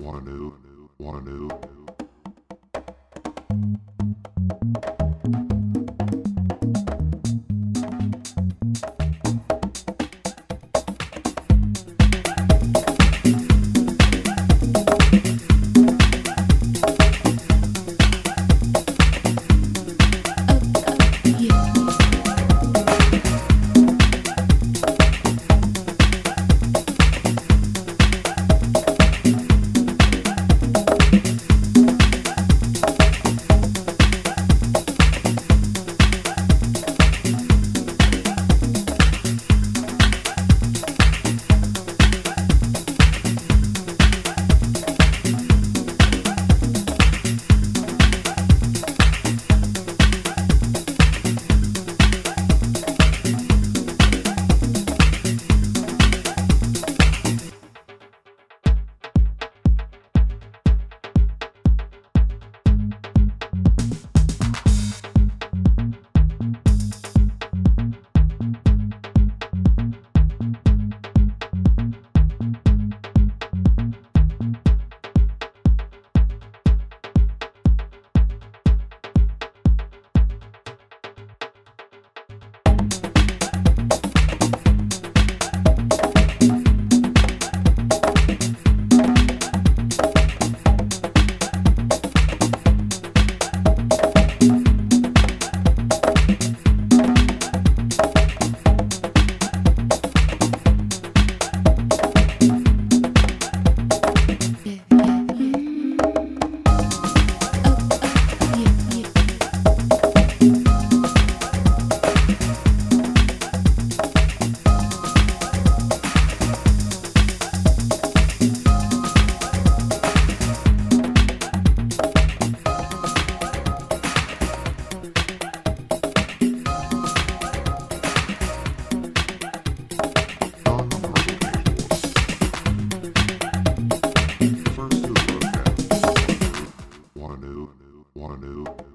wanna new? wanna new? Want to know